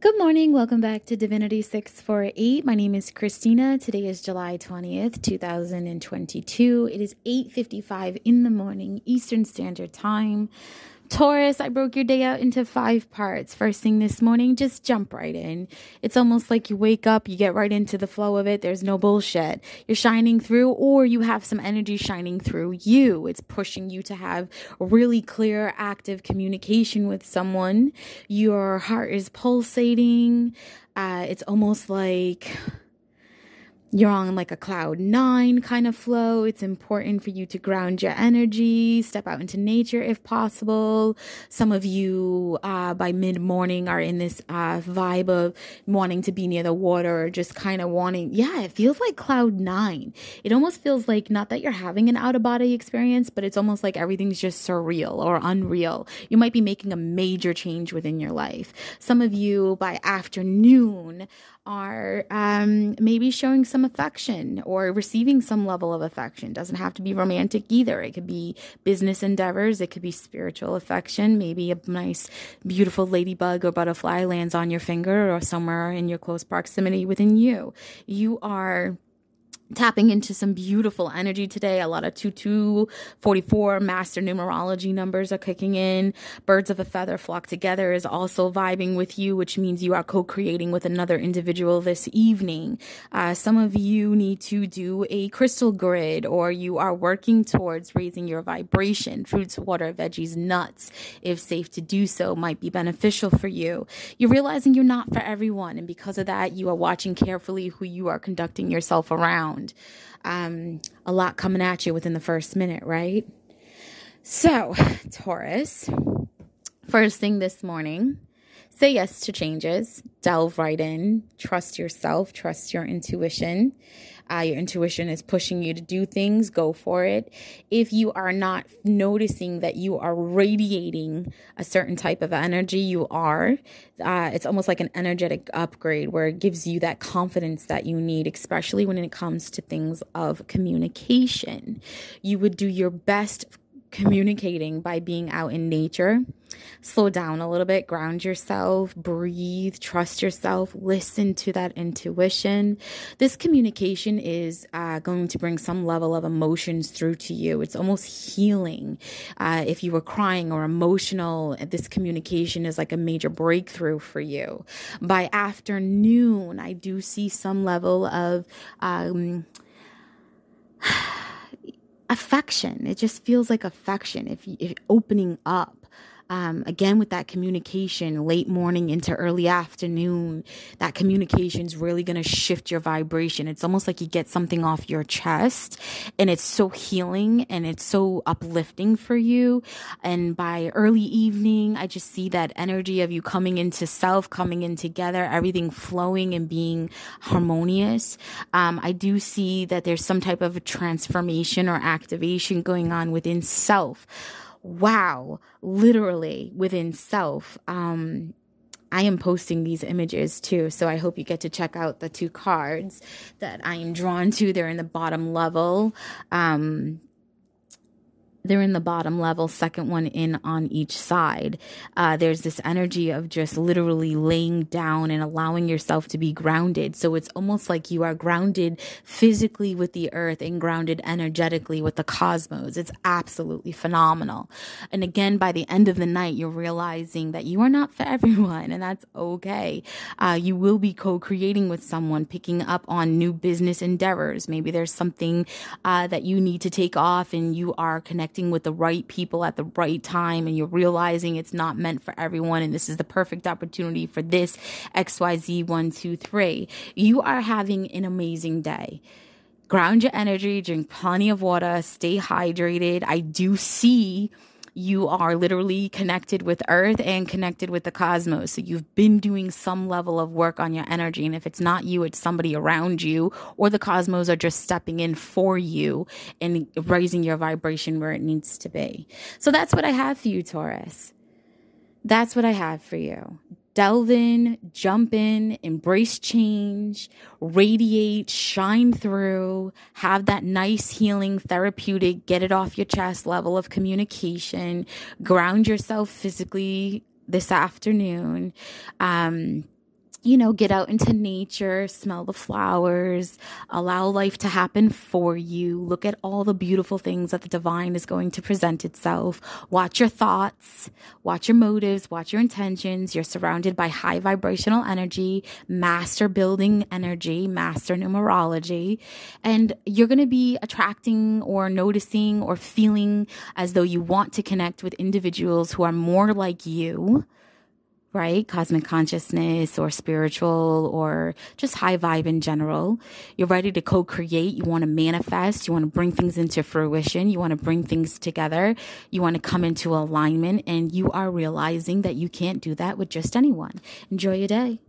Good morning. Welcome back to Divinity 648. My name is Christina. Today is July 20th, 2022. It is 8:55 in the morning Eastern Standard Time. Taurus, I broke your day out into five parts. First thing this morning, just jump right in. It's almost like you wake up, you get right into the flow of it. There's no bullshit. You're shining through, or you have some energy shining through you. It's pushing you to have really clear, active communication with someone. Your heart is pulsating. Uh, it's almost like you're on like a cloud nine kind of flow. It's important for you to ground your energy, step out into nature if possible. Some of you, uh, by mid morning are in this, uh, vibe of wanting to be near the water or just kind of wanting, yeah, it feels like cloud nine. It almost feels like not that you're having an out of body experience, but it's almost like everything's just surreal or unreal. You might be making a major change within your life. Some of you by afternoon are um, maybe showing some affection or receiving some level of affection. Doesn't have to be romantic either. It could be business endeavors. It could be spiritual affection. Maybe a nice, beautiful ladybug or butterfly lands on your finger or somewhere in your close proximity within you. You are tapping into some beautiful energy today. A lot of 2244 master numerology numbers are kicking in. Birds of a feather flock together is also vibing with you, which means you are co-creating with another individual this evening. Uh, some of you need to do a crystal grid or you are working towards raising your vibration. Fruits, water, veggies, nuts, if safe to do so, might be beneficial for you. You're realizing you're not for everyone. And because of that, you are watching carefully who you are conducting yourself around around. Um, a lot coming at you within the first minute, right? So, Taurus, first thing this morning, say yes to changes, delve right in, trust yourself, trust your intuition uh, your intuition is pushing you to do things, go for it. If you are not noticing that you are radiating a certain type of energy, you are. Uh, it's almost like an energetic upgrade where it gives you that confidence that you need, especially when it comes to things of communication. You would do your best communicating by being out in nature. Slow down a little bit, ground yourself, breathe, trust yourself, listen to that intuition. This communication is uh, going to bring some level of emotions through to you. It's almost healing. Uh, if you were crying or emotional, this communication is like a major breakthrough for you. By afternoon, I do see some level of. Um, affection. It just feels like affection if, you, if opening up um, again with that communication late morning into early afternoon that communication is really going to shift your vibration. It's almost like you get something off your chest and it's so healing and it's so uplifting for you. And by early evening i just see that energy of you coming into self coming in together everything flowing and being harmonious. Um, i do see that there's some type of transformation or activation going on within self wow, literally within self. Um, I am posting these images too, so I hope you get to check out the two cards that I am drawn to. They're in the bottom level. Um, they're in the bottom level, second one in on each side. Uh, there's this energy of just literally laying down and allowing yourself to be grounded. So it's almost like you are grounded physically with the earth and grounded energetically with the cosmos. It's absolutely phenomenal. And again, by the end of the night, you're realizing that you are not for everyone, and that's okay. Uh, you will be co creating with someone, picking up on new business endeavors. Maybe there's something uh, that you need to take off and you are connected connecting with the right people at the right time and you're realizing it's not meant for everyone and this is the perfect opportunity for this XYZ123, you are having an amazing day ground your energy, drink plenty of water, stay hydrated. I do see you are literally connected with earth and connected with the cosmos. So you've been doing some level of work on your energy. And if it's not you, it's somebody around you or the cosmos are just stepping in for you and raising your vibration where it needs to be. So that's what I have for you, Taurus. That's what I have for you delve in, jump in, embrace change, radiate, shine through, have that nice healing, therapeutic, get it off your chest level of communication, ground yourself physically this afternoon. Um, you know, get out into nature, smell the flowers, allow life to happen for you. Look at all the beautiful things that the divine is going to present itself. Watch your thoughts, watch your motives, watch your intentions. You're surrounded by high vibrational energy, master building energy, master numerology, and you're going to be attracting or noticing or feeling as though you want to connect with individuals who are more like you right? Cosmic consciousness or spiritual or just high vibe in general. You're ready to co create. You want to manifest. You want to bring things into fruition. You want to bring things together. You want to come into alignment and you are realizing that you can't do that with just anyone. Enjoy your day.